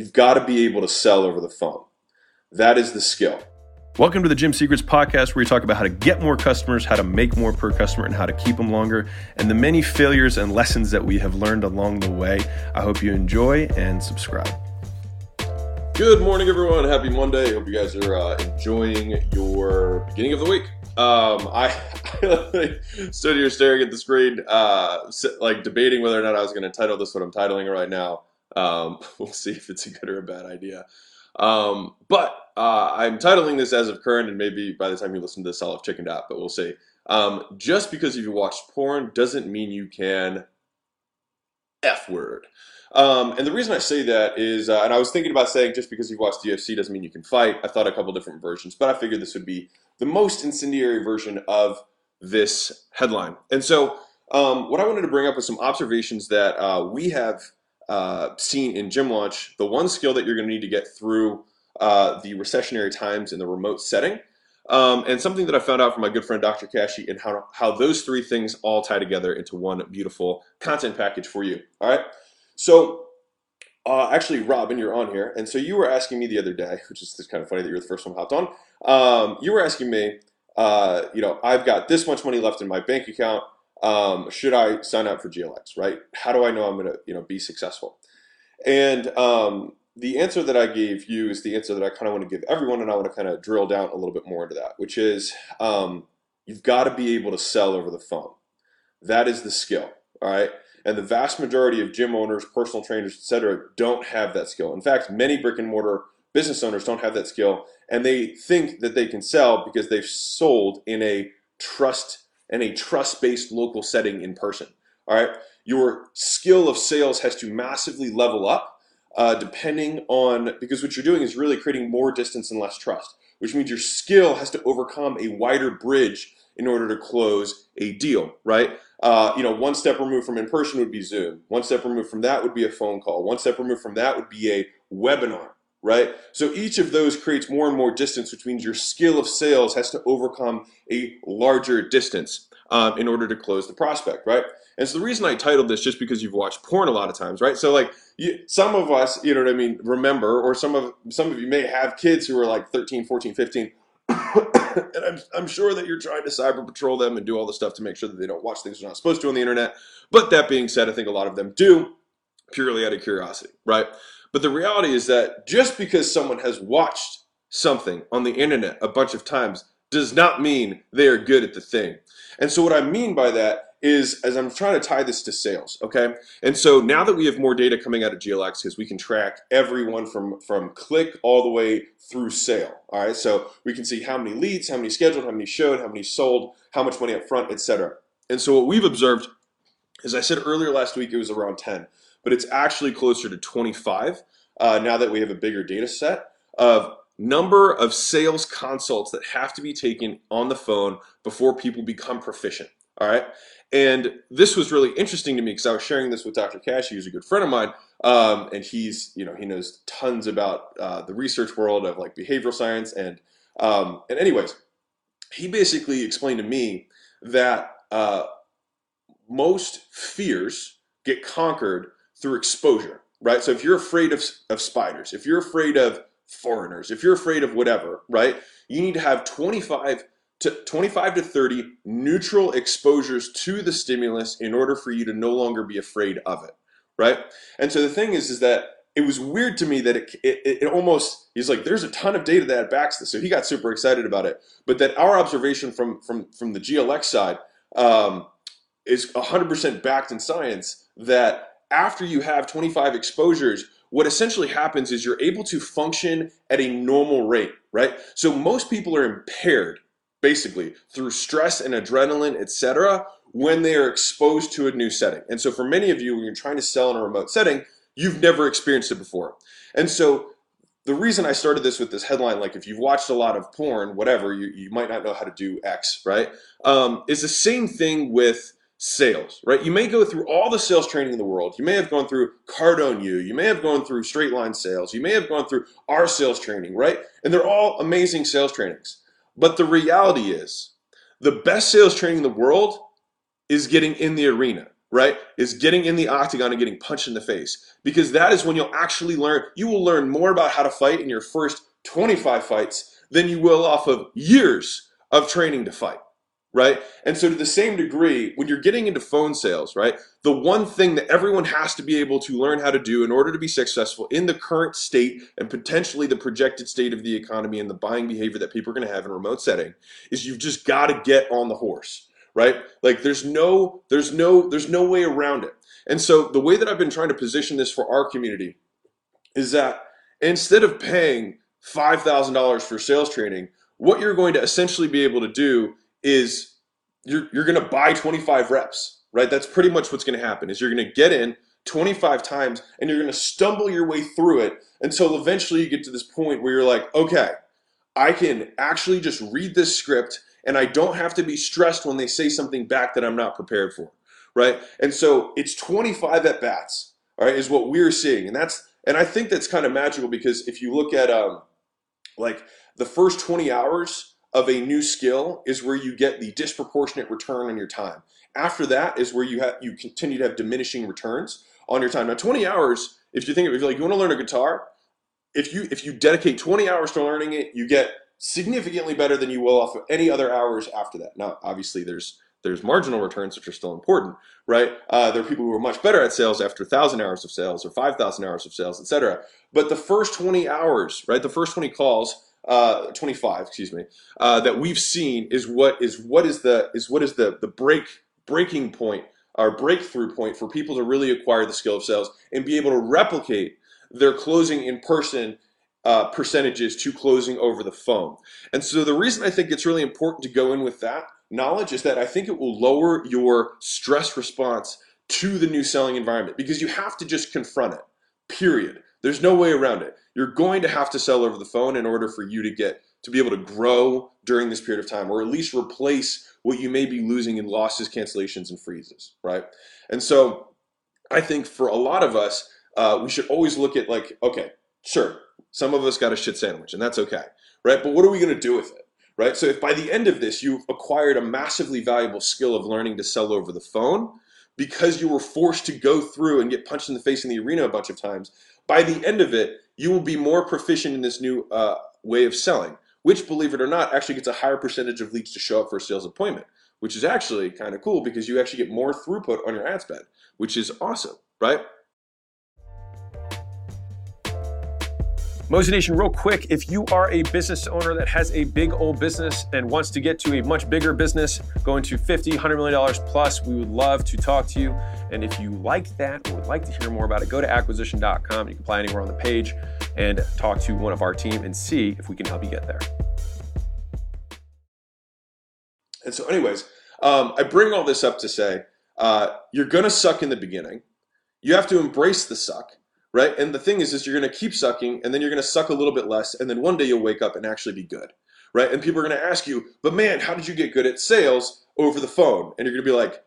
You've got to be able to sell over the phone. That is the skill. Welcome to the Gym Secrets podcast, where we talk about how to get more customers, how to make more per customer, and how to keep them longer, and the many failures and lessons that we have learned along the way. I hope you enjoy and subscribe. Good morning, everyone. Happy Monday. Hope you guys are uh, enjoying your beginning of the week. Um, I, stood here staring at the screen, uh, like debating whether or not I was going to title this what I'm titling right now. Um, we'll see if it's a good or a bad idea. Um, but uh, I'm titling this as of current, and maybe by the time you listen to this, I'll have chickened out, but we'll see. Um, just because you watched porn doesn't mean you can F word. Um, and the reason I say that is, uh, and I was thinking about saying just because you've watched UFC doesn't mean you can fight. I thought a couple different versions, but I figured this would be the most incendiary version of this headline. And so, um, what I wanted to bring up was some observations that uh, we have uh, seen in Gym Launch. The one skill that you're going to need to get through uh, the recessionary times in the remote setting. Um, and something that I found out from my good friend Dr. Kashey and how, how those three things all tie together into one beautiful content package for you. All right. So, uh, actually, Robin, you're on here. And so you were asking me the other day, which is kind of funny that you're the first one hopped on. Um, you were asking me, uh, you know, I've got this much money left in my bank account. Um, should I sign up for GLX, right? How do I know I'm going to, you know, be successful? And um, the answer that I gave you is the answer that I kind of want to give everyone, and I want to kind of drill down a little bit more into that, which is um, you've got to be able to sell over the phone. That is the skill, all right? And the vast majority of gym owners, personal trainers, etc., don't have that skill. In fact, many brick and mortar business owners don't have that skill, and they think that they can sell because they've sold in a trust and a trust-based local setting in person. All right, your skill of sales has to massively level up, uh, depending on because what you're doing is really creating more distance and less trust, which means your skill has to overcome a wider bridge in order to close a deal. Right? Uh, you know, one step removed from in person would be Zoom. One step removed from that would be a phone call. One step removed from that would be a webinar, right? So each of those creates more and more distance, which means your skill of sales has to overcome a larger distance um, in order to close the prospect, right? And so the reason I titled this just because you've watched porn a lot of times, right? So like you, some of us, you know what I mean, remember, or some of some of you may have kids who are like 13, 14, 15 and I'm, I'm sure that you're trying to cyber patrol them and do all the stuff to make sure that they don't watch things they're not supposed to on the internet. But that being said, I think a lot of them do purely out of curiosity, right? But the reality is that just because someone has watched something on the internet a bunch of times does not mean they are good at the thing. And so what I mean by that is as I'm trying to tie this to sales, okay? And so now that we have more data coming out of GLX, because we can track everyone from, from click all the way through sale, all right? So we can see how many leads, how many scheduled, how many showed, how many sold, how much money up front, etc. And so what we've observed, as I said earlier last week, it was around 10, but it's actually closer to 25 uh, now that we have a bigger data set of number of sales consults that have to be taken on the phone before people become proficient. All right. And this was really interesting to me because I was sharing this with Dr. Kashey, who's a good friend of mine. Um, and he's, you know, he knows tons about uh, the research world of like behavioral science. And, um, and anyways, he basically explained to me that uh, most fears get conquered through exposure, right? So if you're afraid of, of spiders, if you're afraid of foreigners, if you're afraid of whatever, right, you need to have 25 to 25 to 30 neutral exposures to the stimulus in order for you to no longer be afraid of it, right? And so the thing is, is that it was weird to me that it, it, it almost he's like there's a ton of data that backs this, so he got super excited about it. But that our observation from from from the GLX side um, is 100% backed in science that after you have 25 exposures, what essentially happens is you're able to function at a normal rate, right? So most people are impaired basically through stress and adrenaline, etc., when they are exposed to a new setting. And so for many of you, when you're trying to sell in a remote setting, you've never experienced it before. And so the reason I started this with this headline, like if you've watched a lot of porn, whatever, you, you might not know how to do X, right? Um, is the same thing with sales, right? You may go through all the sales training in the world. You may have gone through Cardone U. You may have gone through straight line sales. You may have gone through our sales training, right? And they're all amazing sales trainings. But the reality is, the best sales training in the world is getting in the arena, right, is getting in the octagon and getting punched in the face. Because that is when you'll actually learn, you will learn more about how to fight in your first 25 fights than you will off of years of training to fight right? And so, to the same degree, when you're getting into phone sales, right, the one thing that everyone has to be able to learn how to do in order to be successful in the current state and potentially the projected state of the economy and the buying behavior that people are going to have in remote setting is you've just got to get on the horse, right? Like there's no there's no there's no way around it. And so the way that I've been trying to position this for our community is that instead of paying $5,000 for sales training, what you're going to essentially be able to do is you're, you're going to buy 25 reps, right? That's pretty much what's going to happen is you're going to get in 25 times and you're going to stumble your way through it until eventually you get to this point where you're like, okay, I can actually just read this script and I don't have to be stressed when they say something back that I'm not prepared for, right? And so it's 25 at bats, all right, is what we're seeing. And that's, and I think that's kind of magical because if you look at, um, like the first 20 hours of a new skill is where you get the disproportionate return on your time. After that is where you have you continue to have diminishing returns on your time. Now, 20 hours, if you think of it, if you're like you want to learn a guitar, if you if you dedicate 20 hours to learning it, you get significantly better than you will off of any other hours after that. Now, obviously, there's there's marginal returns which are still important, right? Uh, there are people who are much better at sales after 1,000 hours of sales or 5,000 hours of sales, etc. But the first 20 hours, right, the first 20 calls uh, 25, excuse me, uh, that we've seen is what is what is the is what is the the break breaking point or breakthrough point for people to really acquire the skill of sales and be able to replicate their closing in person uh, percentages to closing over the phone. And so the reason I think it's really important to go in with that knowledge is that I think it will lower your stress response to the new selling environment because you have to just confront it. Period. There's no way around it. You're going to have to sell over the phone in order for you to get to be able to grow during this period of time, or at least replace what you may be losing in losses, cancellations, and freezes, right? And so, I think for a lot of us, uh, we should always look at like, okay, sure, some of us got a shit sandwich, and that's okay, right? But what are we going to do with it? Right? So if by the end of this you've acquired a massively valuable skill of learning to sell over the phone, because you were forced to go through and get punched in the face in the arena a bunch of times, by the end of it, you will be more proficient in this new uh, way of selling, which, believe it or not, actually gets a higher percentage of leads to show up for a sales appointment, which is actually kind of cool because you actually get more throughput on your ad spend, which is awesome, right? Mozi Nation, real quick, if you are a business owner that has a big old business and wants to get to a much bigger business, going to 50, 100 million dollars plus, we would love to talk to you. And if you like that or would like to hear more about it, go to acquisition.com. You can apply anywhere on the page and talk to one of our team and see if we can help you get there. And so, anyways, um, I bring all this up to say uh, you're going to suck in the beginning. You have to embrace the suck right? And the thing is, is you're going to keep sucking, and then you're going to suck a little bit less, and then one day you'll wake up and actually be good, right? And people are going to ask you, but man, how did you get good at sales over the phone? And you're going to be like,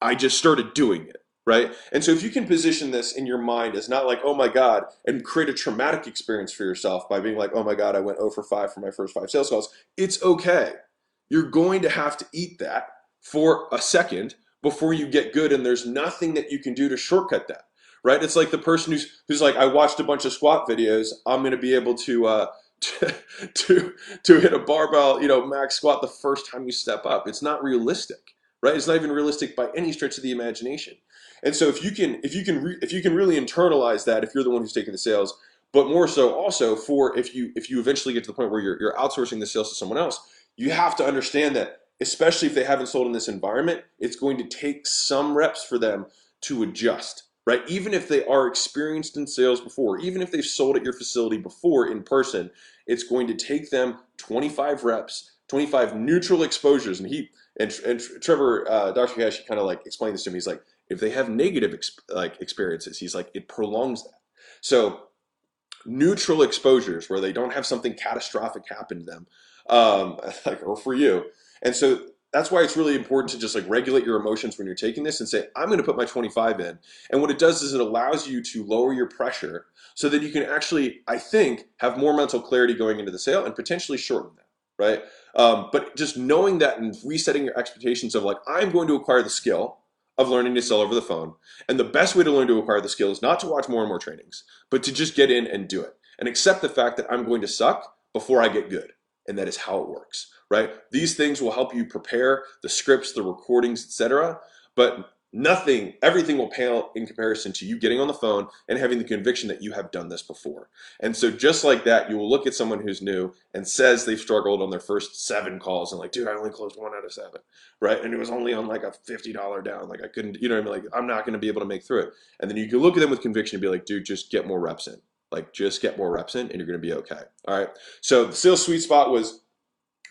I just started doing it, right? And so if you can position this in your mind as not like, oh my God, and create a traumatic experience for yourself by being like, oh my God, I went 0 for 5 for my first five sales calls, it's okay. You're going to have to eat that for a second before you get good, and there's nothing that you can do to shortcut that right? It's like the person who's who's like, I watched a bunch of squat videos. I'm to be able to uh, to, to to hit a barbell, you know, max squat the first time you step up. It's not realistic, right? It's not even realistic by any stretch of the imagination. And so if you can if you can re, if you can really internalize that, if you're the one who's taking the sales, but more so also for if you if you eventually get to the point where you're you're outsourcing the sales to someone else, you have to understand that especially if they haven't sold in this environment, it's going to take some reps for them to adjust right? Even if they are experienced in sales before, even if they've sold at your facility before in person, it's going to take them 25 reps, 25 neutral exposures. And he and, and Trevor, uh, Dr. Cash, kind of like explained this to me. He's like, if they have negative ex- like experiences, he's like, it prolongs that. So neutral exposures where they don't have something catastrophic happen to them, um, like or for you. And so that's why it's really important to just like regulate your emotions when you're taking this and say, I'm going to put my 25 in. And what it does is it allows you to lower your pressure so that you can actually, I think, have more mental clarity going into the sale and potentially shorten that, right? Um, but just knowing that and resetting your expectations of like, I'm going to acquire the skill, of learning to sell over the phone. And the best way to learn to acquire the skill is not to watch more and more trainings, but to just get in and do it and accept the fact that I'm going to suck before I get good. And that is how it works, right? These things will help you prepare the scripts, the recordings, etc. But nothing, everything will pale in comparison to you getting on the phone and having the conviction that you have done this before. And so, just like that, you will look at someone who's new and says they've struggled on their first seven calls and, like, dude, I only closed one out of seven, right? And it was only on like a $50 down. Like, I couldn't, you know I mean? Like, I'm not going to be able to make through it. And then you can look at them with conviction and be like, dude, just get more reps in. Like, just get more reps in and you're going to be okay. All right. So, the sales sweet spot was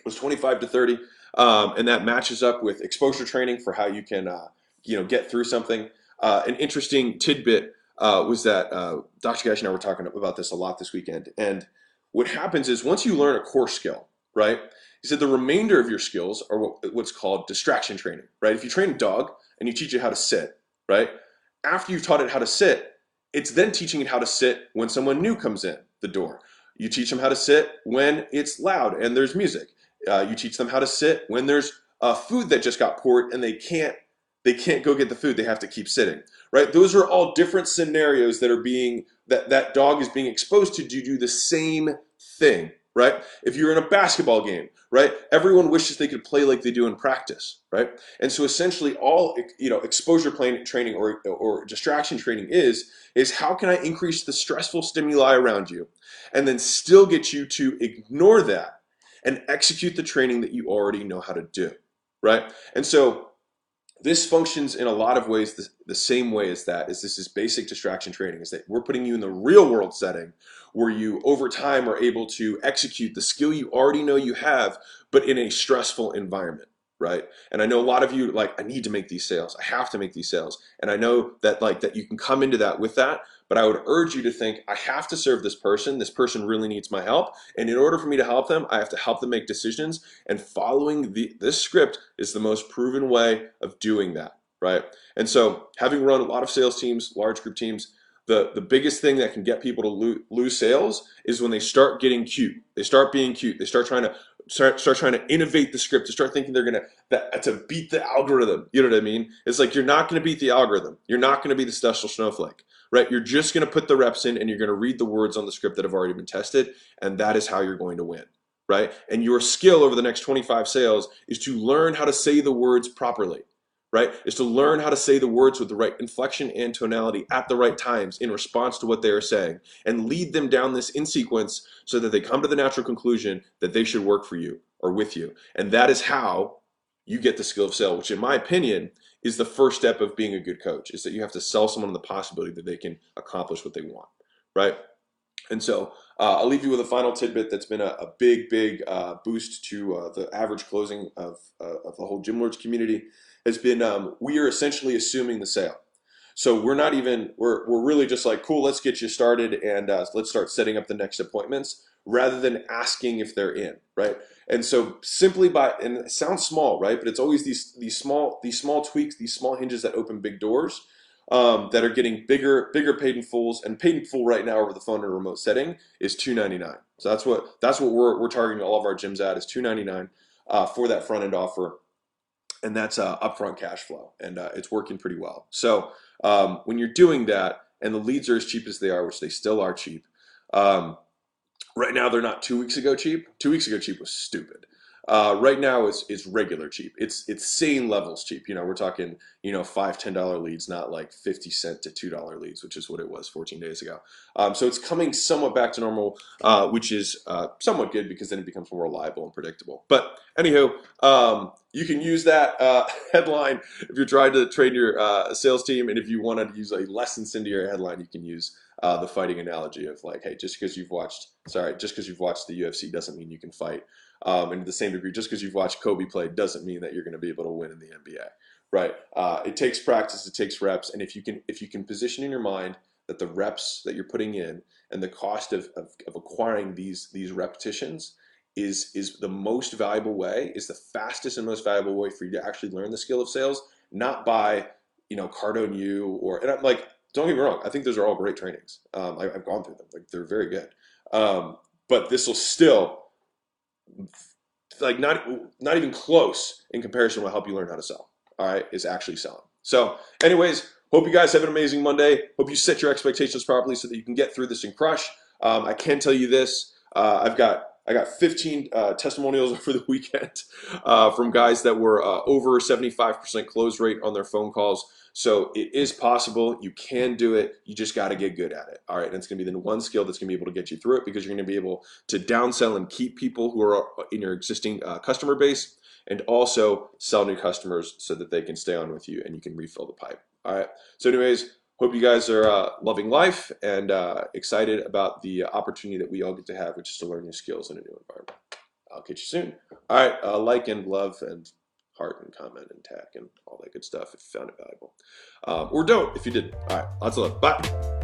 was 25 to 30. Um, and that matches up with exposure training for how you can, uh, you know, get through something. Uh, an interesting tidbit uh, was that uh, Dr. Gash and I were talking about this a lot this weekend. And what happens is once you learn a core skill, right? He said the remainder of your skills are what, what's called distraction training, right? If you train a dog and you teach it how to sit, right? After you've taught it how to sit, it's then teaching it how to sit when someone new comes in the door. You teach them how to sit when it's loud and there's music. Uh, you teach them how to sit when there's uh, food that just got poured and they can't they can't go get the food they have to keep sitting right? Those are all different scenarios that are being that that dog is being exposed to to do the same thing right? If you're in a basketball game right everyone wishes they could play like they do in practice right? And so essentially all you know exposure training or or distraction training is is how can i increase the stressful stimuli around you and then still get you to ignore that and execute the training that you already know how to do, right? And so this functions in a lot of ways the, the, same way as that is this is basic distraction training is that we're putting you in the real world setting where you over time are able to execute the skill you already know you have but in a stressful environment right? And i know a lot of you like i need to make these sales. I have to make these sales. And i know that like that you can come into that with that but I would urge you to think, I have to serve this person. This person really needs my help. And in order for me to help them, I have to help them make decisions. And following the, this script is the most proven way of doing that, right? And so, having run a lot of sales teams, large group teams, the, the biggest thing that can get people to lose, lose sales is when they start getting cute. They start being cute. They start trying to start start trying to innovate the script. To start thinking they're gonna that, to beat the algorithm. You know what I mean? It's like you're not gonna beat the algorithm. You're not gonna be the special snowflake right? You're just going to put the reps in and you're going to read the words on the script that have already been tested, and that is how you're going to win, right? And your skill over the next 25 sales is to learn how to say the words properly, right? Is to learn how to say the words with the right inflection and tonality at the right times in response to what they are saying and lead them down this in sequence so that they come to the natural conclusion that they should work for you or with you. And that is how you get the skill of sale, which in my opinion is the first step of being a good coach is that you have to sell someone the possibility that they can accomplish what they want right? And so uh, i'll leave you with a final tidbit that's been a, a big big uh, boost to uh, the average closing of, uh, of the whole Gym Launch community has been um, we are essentially assuming the sale. So we're not even we're, we're really just like cool let's get you started and uh, let's start setting up the next appointments rather than asking if they're in right and so simply by and it sounds small, right? But it's always these these small these small tweaks, these small hinges that open big doors um, that are getting bigger bigger paid in fulls. And paid in full right now over the phone in a remote setting is two ninety nine. So that's what that's what we're we're targeting all of our gyms at is two ninety nine uh, for that front end offer, and that's uh, upfront cash flow, and uh, it's working pretty well. So um, when you're doing that, and the leads are as cheap as they are, which they still are cheap. Um, Right now, they're not two weeks ago cheap. Two weeks ago cheap was stupid. Uh, right now, it's it's regular cheap. It's it's sane levels cheap. You know, we're talking you know five ten dollar leads, not like fifty cent to two dollar leads, which is what it was 14 days ago. Um, so it's coming somewhat back to normal, uh, which is uh, somewhat good because then it becomes more reliable and predictable. But anywho, um, you can use that uh, headline if you're trying to train your uh, sales team, and if you want to use a less incendiary headline, you can use uh, the fighting analogy of like, hey, just because you've watched, sorry, just because you've watched the UFC doesn't mean you can fight. Um, and to the same degree, just because you've watched Kobe play doesn't mean that you're going to be able to win in the NBA, right? Uh, it takes practice, it takes reps, and if you can, if you can position in your mind that the reps that you're putting in and the cost of, of, of acquiring these these repetitions is is the most valuable way, is the fastest and most valuable way for you to actually learn the skill of sales, not by you know Cardone U or and I'm like don't get me wrong. I think those are all great trainings. Um, I, have gone through them. Like they're very good. Um, but this will still, like not not even close in comparison will help you learn how to sell. All right, is actually selling. So, anyways, hope you guys have an amazing Monday. Hope you set your expectations properly so that you can get through this and crush. Um, I can tell you this: uh, I've got I got 15 uh, testimonials over the weekend uh, from guys that were uh, over 75% close rate on their phone calls. So it is possible. You can do it. You just got to get good at it. All right. And it's going to be the one skill that's going to be able to get you through it because you're going to be able to downsell and keep people who are in your existing uh, customer base and also sell new customers so that they can stay on with you and you can refill the pipe. All right. So, anyways, hope you guys are uh, loving life and uh, excited about the opportunity that we all get to have, which is to learn new skills in a new environment. I'll catch you soon. All right. Uh, like and love and heart and comment and tag and all that good stuff if you found it valuable. Um, or don't if you did. All right. Lots of love. Bye.